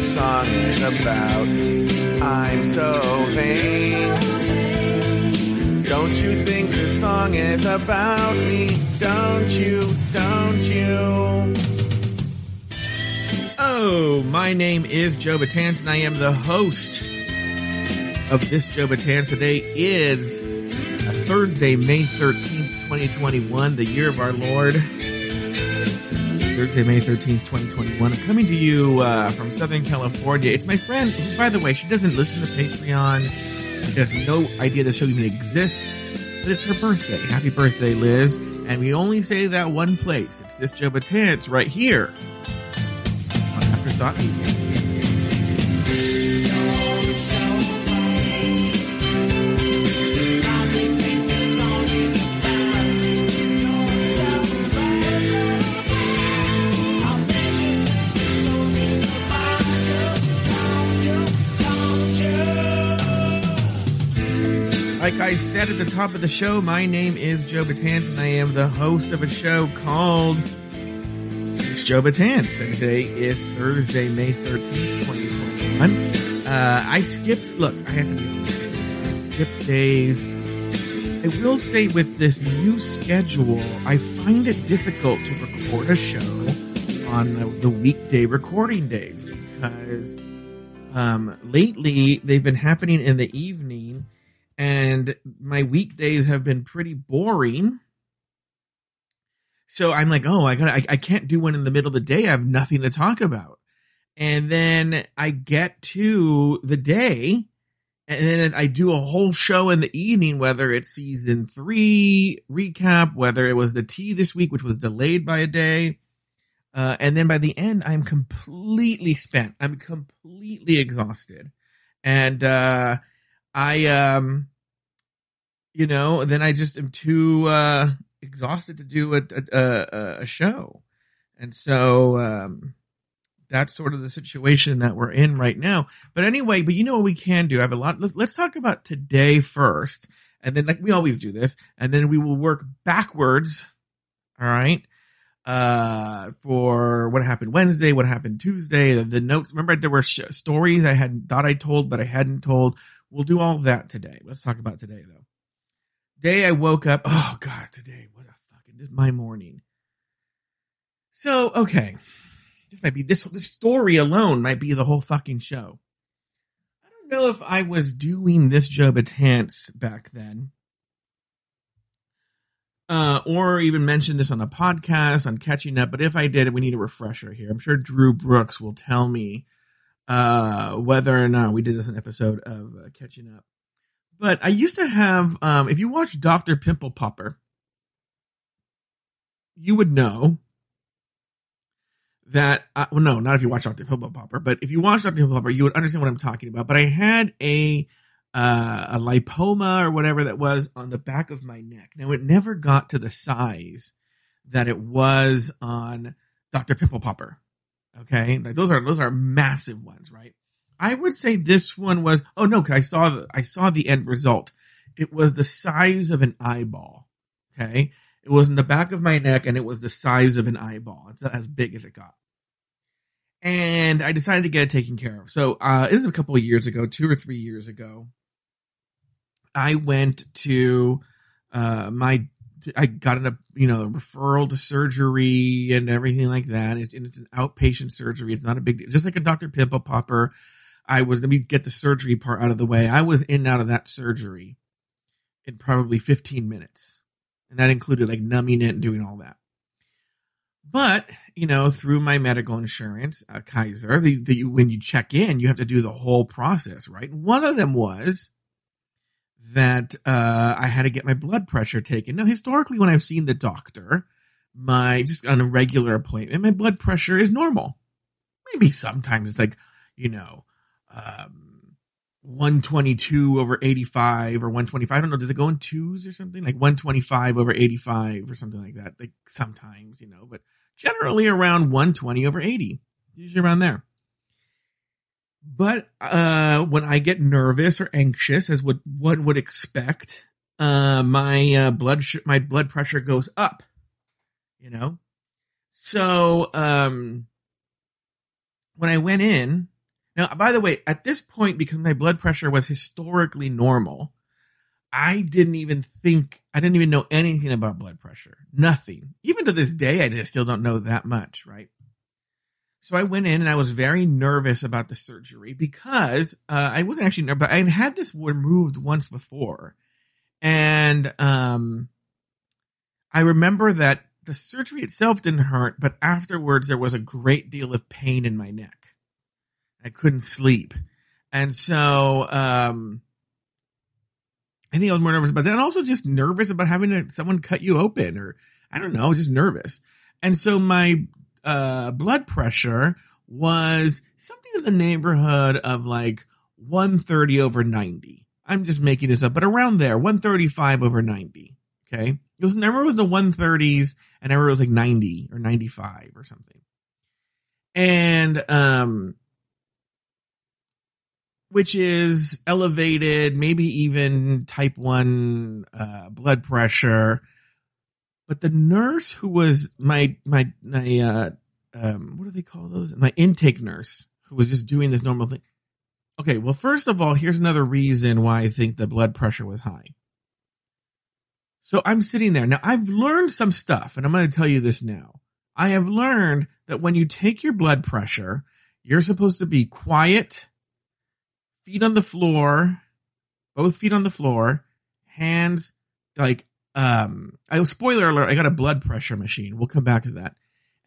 the song is about. I'm so vain. Don't you think the song is about me? Don't you? Don't you? Oh, my name is Joe Betance, and I am the host of this Joe Betance. Today is a Thursday, May 13th, 2021, the year of our Lord. Thursday, May 13th, 2021. I'm coming to you uh, from Southern California. It's my friend, who, by the way, she doesn't listen to Patreon. She has no idea the show even exists. But it's her birthday. Happy birthday, Liz. And we only say that one place. It's this Joe Betance right here on Afterthought Media. I said at the top of the show, my name is Joe Betance, and I am the host of a show called It's Joe Batance. And today is Thursday, May 13th, 2021. Uh, I skipped, look, I have to be honest, I skipped days. I will say with this new schedule, I find it difficult to record a show on the, the weekday recording days because um, lately they've been happening in the evening and my weekdays have been pretty boring. So I'm like, oh, I got, I, I can't do one in the middle of the day. I have nothing to talk about. And then I get to the day and then I do a whole show in the evening, whether it's season three recap, whether it was the tea this week, which was delayed by a day. Uh, and then by the end, I'm completely spent. I'm completely exhausted. And, uh, I, um, you know, then I just am too, uh, exhausted to do a, a, a show. And so, um, that's sort of the situation that we're in right now. But anyway, but you know what we can do? I have a lot. Let's talk about today first. And then like we always do this. And then we will work backwards. All right. Uh, for what happened Wednesday, what happened Tuesday, the, the notes. Remember there were sh- stories I had thought I told, but I hadn't told. We'll do all that today. Let's talk about today though. Day I woke up. Oh God, today, what a fucking, this is my morning. So, okay. This might be, this, this story alone might be the whole fucking show. I don't know if I was doing this job at Betance back then. Uh, or even mention this on a podcast on catching up, but if I did, we need a refresher here. I'm sure Drew Brooks will tell me uh, whether or not we did this an episode of uh, catching up. But I used to have, um, if you watch Dr. Pimple Popper, you would know that, uh, well, no, not if you watch Dr. Pimple Popper, but if you watch Dr. Pimple Popper, you would understand what I'm talking about. But I had a, uh, a lipoma or whatever that was on the back of my neck. Now it never got to the size that it was on Dr. Pimple Popper. Okay. Like those are, those are massive ones, right? I would say this one was, oh no, I saw the, I saw the end result. It was the size of an eyeball. Okay. It was in the back of my neck and it was the size of an eyeball. It's as big as it got. And I decided to get it taken care of. So, uh, this is a couple of years ago, two or three years ago. I went to, uh, my, I got a, you know, referral to surgery and everything like that. It's, it's an outpatient surgery. It's not a big deal. Just like a Dr. Pimple Popper. I was, let me get the surgery part out of the way. I was in and out of that surgery in probably 15 minutes. And that included like numbing it and doing all that. But, you know, through my medical insurance, uh, Kaiser, the, the, when you check in, you have to do the whole process, right? One of them was that, uh, I had to get my blood pressure taken. Now, historically, when I've seen the doctor, my, just on a regular appointment, my blood pressure is normal. Maybe sometimes it's like, you know, um, 122 over 85 or 125. I don't know. Does it go in twos or something? Like 125 over 85 or something like that. Like sometimes, you know, but generally around 120 over 80. Usually around there. But, uh, when I get nervous or anxious, as what one would expect, uh, my, uh, blood, sh- my blood pressure goes up, you know? So, um, when I went in, Now, by the way, at this point, because my blood pressure was historically normal, I didn't even think, I didn't even know anything about blood pressure. Nothing. Even to this day, I still don't know that much, right? So I went in and I was very nervous about the surgery because uh, I wasn't actually nervous, but I had this removed once before. And um, I remember that the surgery itself didn't hurt, but afterwards there was a great deal of pain in my neck. I couldn't sleep. And so, um, I think I was more nervous, but then also just nervous about having someone cut you open or I don't know, just nervous. And so my, uh, blood pressure was something in the neighborhood of like 130 over 90. I'm just making this up, but around there, 135 over 90. Okay. It was never was the 130s and never was like 90 or 95 or something. And, um, which is elevated, maybe even type one, uh, blood pressure. But the nurse who was my, my, my, uh, um, what do they call those? My intake nurse who was just doing this normal thing. Okay. Well, first of all, here's another reason why I think the blood pressure was high. So I'm sitting there. Now I've learned some stuff and I'm going to tell you this now. I have learned that when you take your blood pressure, you're supposed to be quiet, feet on the floor, both feet on the floor, hands like, um, I spoiler alert, I got a blood pressure machine. We'll come back to that.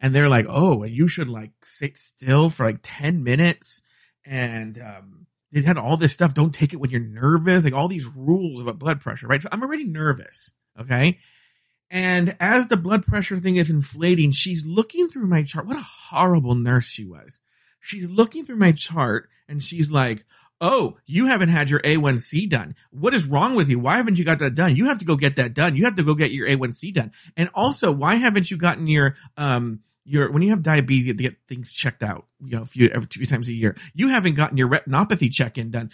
And they're like, oh, you should like sit still for like 10 minutes. And, um, they had all this stuff. Don't take it when you're nervous. Like all these rules about blood pressure, right? So I'm already nervous. Okay. And as the blood pressure thing is inflating, she's looking through my chart. What a horrible nurse she was. She's looking through my chart and she's like, Oh, you haven't had your A1C done. What is wrong with you? Why haven't you got that done? You have to go get that done. You have to go get your A1C done. And also, why haven't you gotten your, um, your, when you have diabetes, you have to get things checked out, you know, a few, every two times a year. You haven't gotten your retinopathy check in done.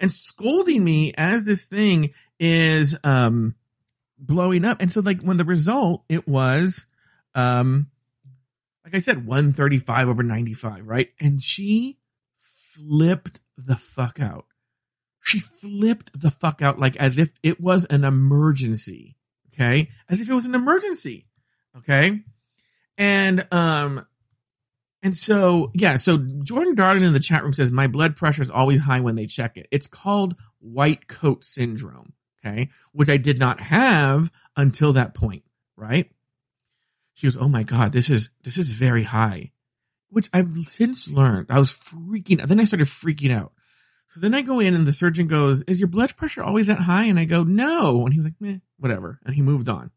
And scolding me as this thing is, um, blowing up. And so like when the result, it was, um, like I said, 135 over 95, right? And she flipped the fuck out. She flipped the fuck out like as if it was an emergency. Okay. As if it was an emergency. Okay. And, um, and so, yeah, so Jordan Darden in the chat room says, my blood pressure is always high when they check it. It's called white coat syndrome. Okay. Which I did not have until that point. Right. She goes, Oh my God, this is, this is very high, which I've since learned. I was freaking out. Then I started freaking out. So then I go in and the surgeon goes, is your blood pressure always that high? And I go, no. And he was like, meh, whatever. And he moved on.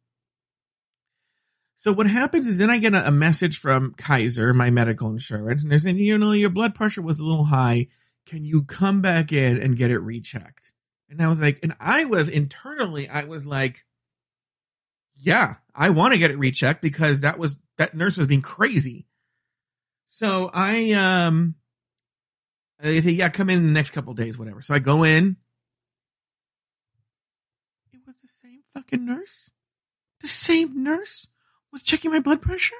So what happens is then I get a, a message from Kaiser, my medical insurance, and they're saying, you know, your blood pressure was a little high. Can you come back in and get it rechecked? And I was like, and I was internally, I was like, yeah, I want to get it rechecked because that was, that nurse was being crazy. So I, um, they say, yeah, come in, in the next couple days, whatever. So I go in. It was the same fucking nurse. The same nurse was checking my blood pressure.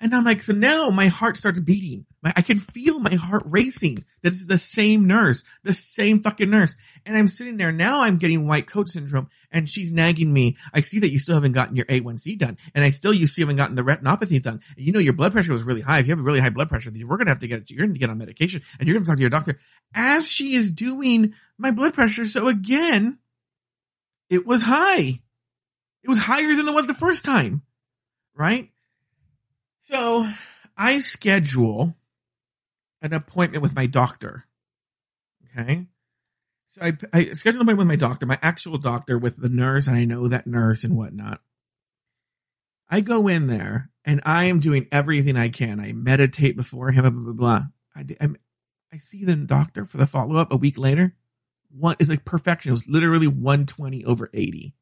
And I'm like, so now my heart starts beating. My, I can feel my heart racing. That's the same nurse, the same fucking nurse. And I'm sitting there. Now I'm getting white coat syndrome and she's nagging me. I see that you still haven't gotten your A1C done. And I still, you still haven't gotten the retinopathy done. And you know, your blood pressure was really high. If you have a really high blood pressure, then we're going to have to get, you're going to get on medication and you're going to talk to your doctor as she is doing my blood pressure. So again, it was high. It was higher than it was the first time. Right? So I schedule an appointment with my doctor. Okay. So I, I schedule an appointment with my doctor, my actual doctor with the nurse, and I know that nurse and whatnot. I go in there and I am doing everything I can. I meditate before him, blah, blah, blah, blah. I, I, I see the doctor for the follow up a week later. One is like perfection. It was literally 120 over 80.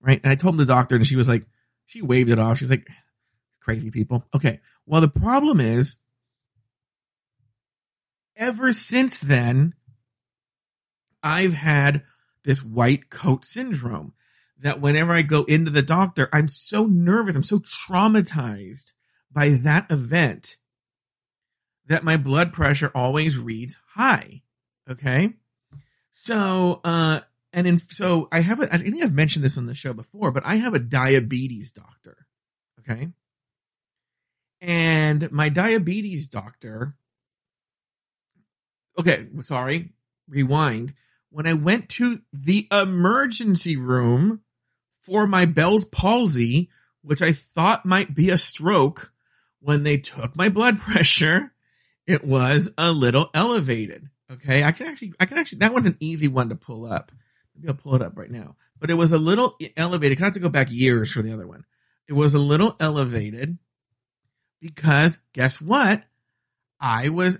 Right. And I told the doctor and she was like, she waved it off. She's like, crazy people. Okay. Well, the problem is, ever since then, I've had this white coat syndrome that whenever I go into the doctor, I'm so nervous. I'm so traumatized by that event that my blood pressure always reads high. Okay. So, uh, and in, so I have a, I think I've mentioned this on the show before, but I have a diabetes doctor. Okay. And my diabetes doctor, okay, sorry, rewind. When I went to the emergency room for my Bell's palsy, which I thought might be a stroke, when they took my blood pressure, it was a little elevated. Okay. I can actually, I can actually, that one's an easy one to pull up. Maybe I'll pull it up right now. But it was a little elevated. I have to go back years for the other one. It was a little elevated because guess what? I was,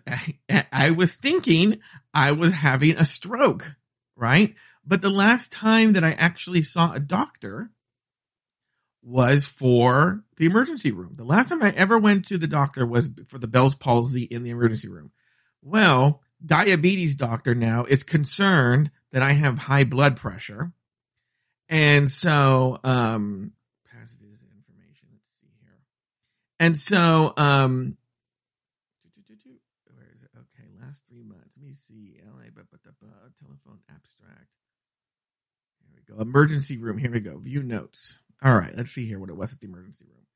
I was thinking I was having a stroke, right? But the last time that I actually saw a doctor was for the emergency room. The last time I ever went to the doctor was for the Bell's palsy in the emergency room. Well, diabetes doctor now is concerned that I have high blood pressure. And so, um, passive information. Let's see here. And so, um, where is it? Okay. Last three months. Let me see. LA, telephone abstract. Here we go. Emergency room. Here we go. View notes. All right. Let's see here what it was at the emergency room.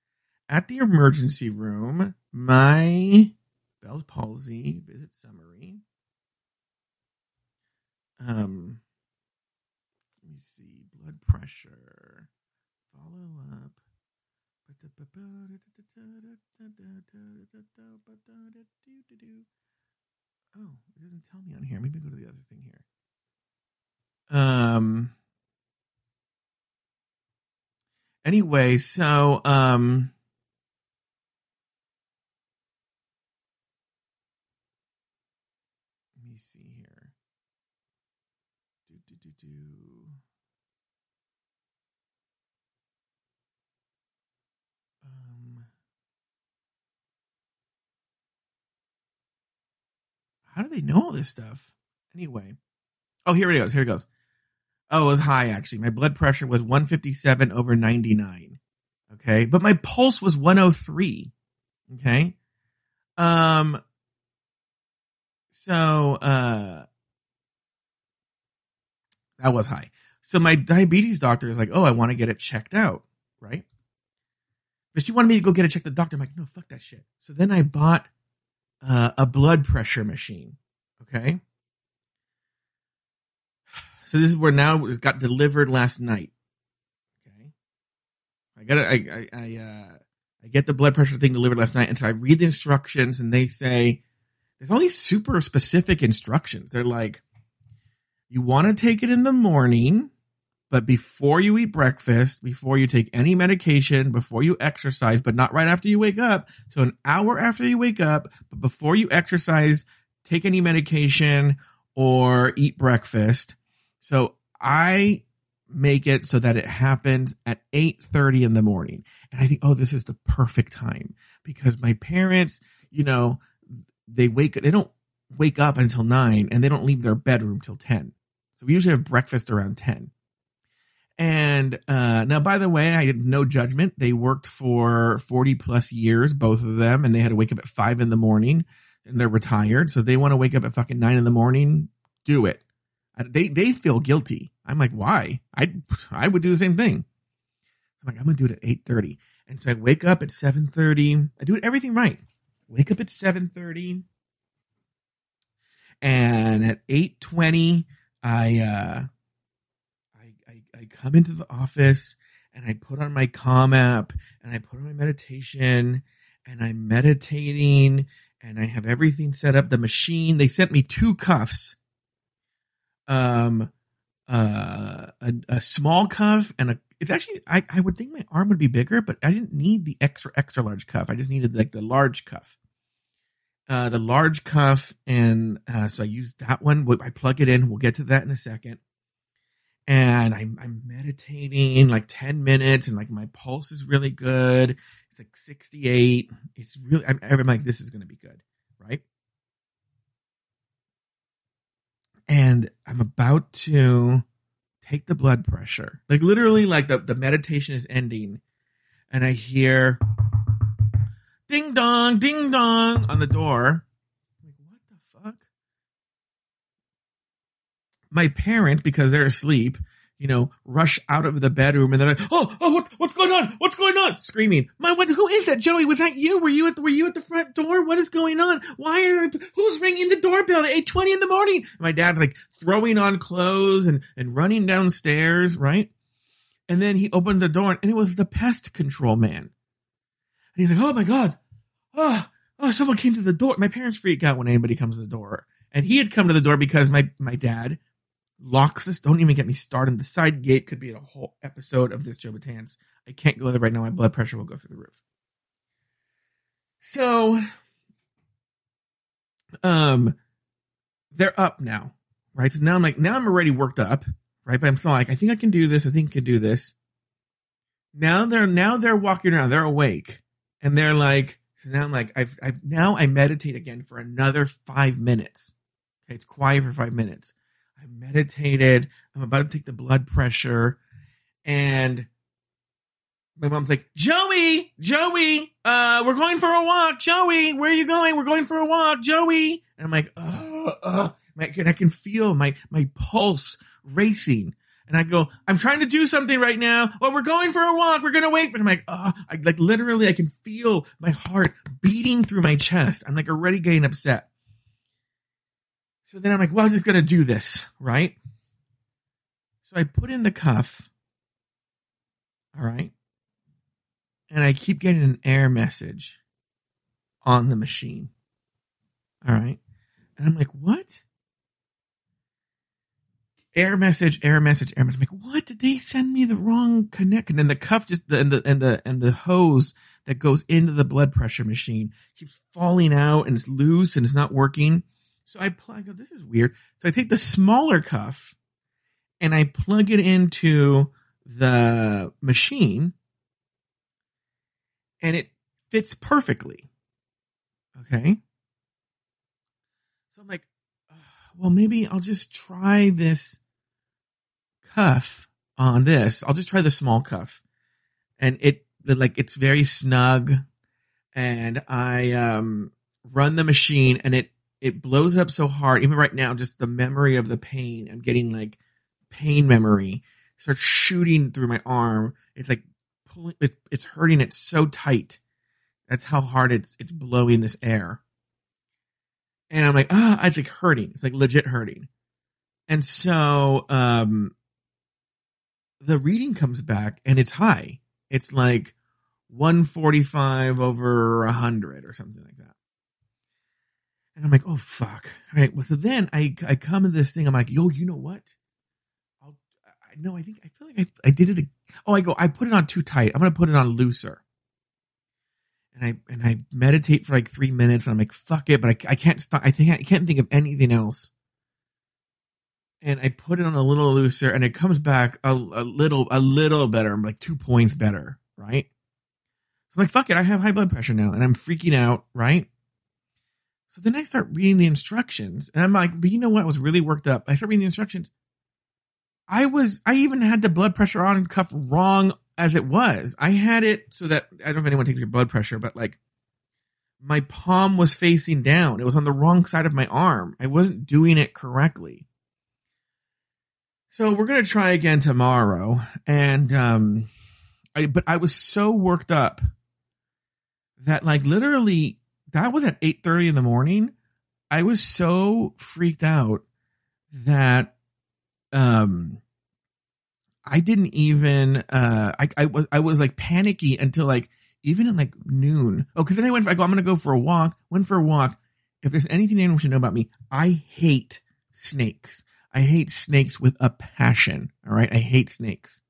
At the emergency room, my Bell's palsy visit summary um, let me see. Blood pressure. Follow up. Oh, it doesn't tell me on here. Maybe go to the other thing here. Um. Anyway, so um. do. Um, how do they know all this stuff? Anyway. Oh, here it goes. Here it goes. Oh, it was high actually. My blood pressure was 157 over 99. Okay. But my pulse was 103. Okay. Um, so, uh, that was high. So my diabetes doctor is like, oh, I want to get it checked out, right? But she wanted me to go get it checked. The doctor, I'm like, no, fuck that shit. So then I bought uh, a blood pressure machine. Okay. So this is where now it got delivered last night. Okay. I got it. I, I, I, uh, I get the blood pressure thing delivered last night. And so I read the instructions and they say, there's all these super specific instructions. They're like, you want to take it in the morning, but before you eat breakfast, before you take any medication, before you exercise, but not right after you wake up. So an hour after you wake up, but before you exercise, take any medication or eat breakfast. So I make it so that it happens at 8:30 in the morning. And I think, oh, this is the perfect time because my parents, you know, they wake up they don't wake up until 9 and they don't leave their bedroom till 10. So we usually have breakfast around 10. And uh, now, by the way, I had no judgment. They worked for 40 plus years, both of them, and they had to wake up at five in the morning and they're retired. So they want to wake up at fucking nine in the morning. Do it. They, they feel guilty. I'm like, why? I, I would do the same thing. I'm like, I'm to do it at 830. And so I wake up at 730. I do everything right. Wake up at 730. And at 820, I, uh, I, I, I come into the office and I put on my Calm app and I put on my meditation and I'm meditating and I have everything set up. The machine, they sent me two cuffs. Um, uh, a, a small cuff and a, it's actually, I, I would think my arm would be bigger, but I didn't need the extra, extra large cuff. I just needed like the large cuff. Uh, the large cuff, and uh, so I use that one. I plug it in. We'll get to that in a second. And I'm, I'm meditating like 10 minutes, and like my pulse is really good. It's like 68. It's really, I'm, I'm like, this is going to be good, right? and I'm about to take the blood pressure. Like literally, like the, the meditation is ending, and I hear ding dong, ding dong on the door. Like, what the fuck? My parents, because they're asleep, you know, rush out of the bedroom and they're like, "Oh, oh, what, what's going on? What's going on?" Screaming, "My, what? Who is that, Joey? Was that you? Were you at the, were you at the front door? What is going on? Why are who's ringing the doorbell at eight twenty in the morning?" My dad's like throwing on clothes and and running downstairs, right? And then he opened the door and it was the pest control man. And he's like, "Oh my god, oh, oh, someone came to the door." My parents freak out when anybody comes to the door, and he had come to the door because my my dad this. Don't even get me started. The side gate could be a whole episode of this Joe Betance. I can't go there right now. My blood pressure will go through the roof. So, um, they're up now, right? So now I'm like, now I'm already worked up, right? But I'm still like, I think I can do this. I think I can do this. Now they're, now they're walking around. They're awake and they're like, so now I'm like, I've, I've, now I meditate again for another five minutes. Okay. It's quiet for five minutes. I meditated. I'm about to take the blood pressure. And my mom's like, Joey, Joey, uh, we're going for a walk. Joey, where are you going? We're going for a walk. Joey. And I'm like, oh, oh. and I can feel my, my pulse racing. And I go, I'm trying to do something right now. Well, we're going for a walk. We're going to wait for him. I'm like, oh, I like literally, I can feel my heart beating through my chest. I'm like already getting upset. So then I'm like, well, I'm just going to do this, right? So I put in the cuff. All right. And I keep getting an error message on the machine. All right. And I'm like, what? Error message, error message, error message. I'm like, what? Did they send me the wrong connect? And then the cuff just, the, and the, and the, and the hose that goes into the blood pressure machine keeps falling out and it's loose and it's not working. So I plug, this is weird. So I take the smaller cuff and I plug it into the machine and it fits perfectly. Okay. So I'm like, well, maybe I'll just try this cuff on this. I'll just try the small cuff and it, like, it's very snug and I, um, run the machine and it it blows up so hard. Even right now, just the memory of the pain, I'm getting like pain memory starts shooting through my arm. It's like pulling, it, it's hurting it so tight. That's how hard it's, it's blowing this air. And I'm like, ah, it's like hurting. It's like legit hurting. And so, um, the reading comes back and it's high. It's like 145 over 100 or something like that. And I'm like, oh fuck. All right. Well, so then I, I come to this thing. I'm like, yo, you know what? I'll, I know, I think, I feel like I, I did it. Oh, I go, I put it on too tight. I'm to put it on looser. And I, and I meditate for like three minutes and I'm like, fuck it. But I, I can't stop. I think I can't think of anything else. And I put it on a little looser and it comes back a, a little, a little better. I'm like two points better. Right. So I'm like, fuck it. I have high blood pressure now and I'm freaking out. Right. So then I start reading the instructions and I'm like, but you know what? I was really worked up. I start reading the instructions. I was, I even had the blood pressure on cuff wrong as it was. I had it so that, I don't know if anyone takes your blood pressure, but like my palm was facing down. It was on the wrong side of my arm. I wasn't doing it correctly. So we're going to try again tomorrow. And, um, I, but I was so worked up that like literally that was at 8.30 in the morning. I was so freaked out that, um, I didn't even, uh, I, I was, I was like panicky until like, even at like noon. Oh, cause then I went, I go, I'm to go for a walk, went for a walk. If there's anything anyone should know about me, I hate snakes. I hate snakes with a passion. All right. I hate snakes.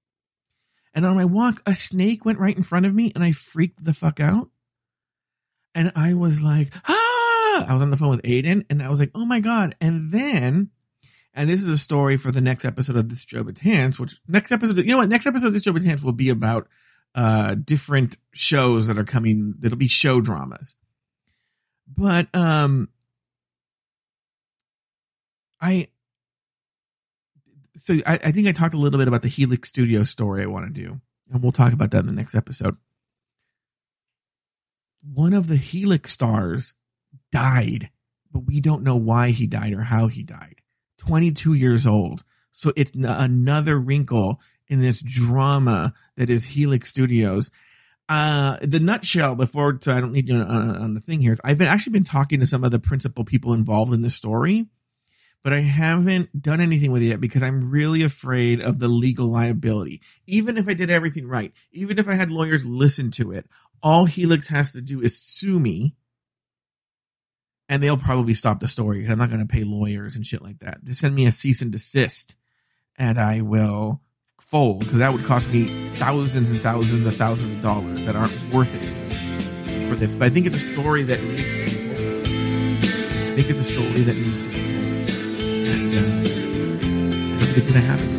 And on my walk, a snake went right in front of me and I freaked the fuck out. And I was like, ah, I was on the phone with Aiden and I was like, oh my God. And then, and this is a story for the next episode of this Job Joe Betance, which next episode, you know what? Next episode of this Joe Betance will be about, uh, different shows that are coming. That'll be show dramas. But, um, I, so I, I think I talked a little bit about the Helix Studio story I want to do, and we'll talk about that in the next episode one of the Helix stars died, but we don't know why he died or how he died. 22 years old. So it's n- another wrinkle in this drama that is Helix Studios. Uh, the nutshell before, so I don't need you on, on the thing here. I've been actually been talking to some of the principal people involved in the story, but I haven't done anything with it yet because I'm really afraid of the legal liability. Even if I did everything right, even if I had lawyers listen to it, all Helix has to do is sue me and they'll probably stop the story I'm not going to pay lawyers and shit like that. Just send me a cease and desist and I will fold because that would cost me thousands and thousands of thousands of dollars that aren't worth it for this. But I think it's a story that needs to be told. I think it's a story that needs to be told. And uh, it's going to happen.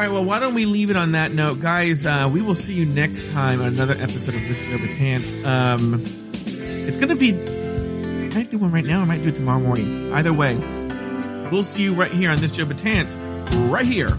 All right, well, why don't we leave it on that note? Guys, uh, we will see you next time on another episode of This Joe Betance. Um, it's going to be, I might do one right now, I might do it tomorrow morning. Either way, we'll see you right here on This Joe Betance, right here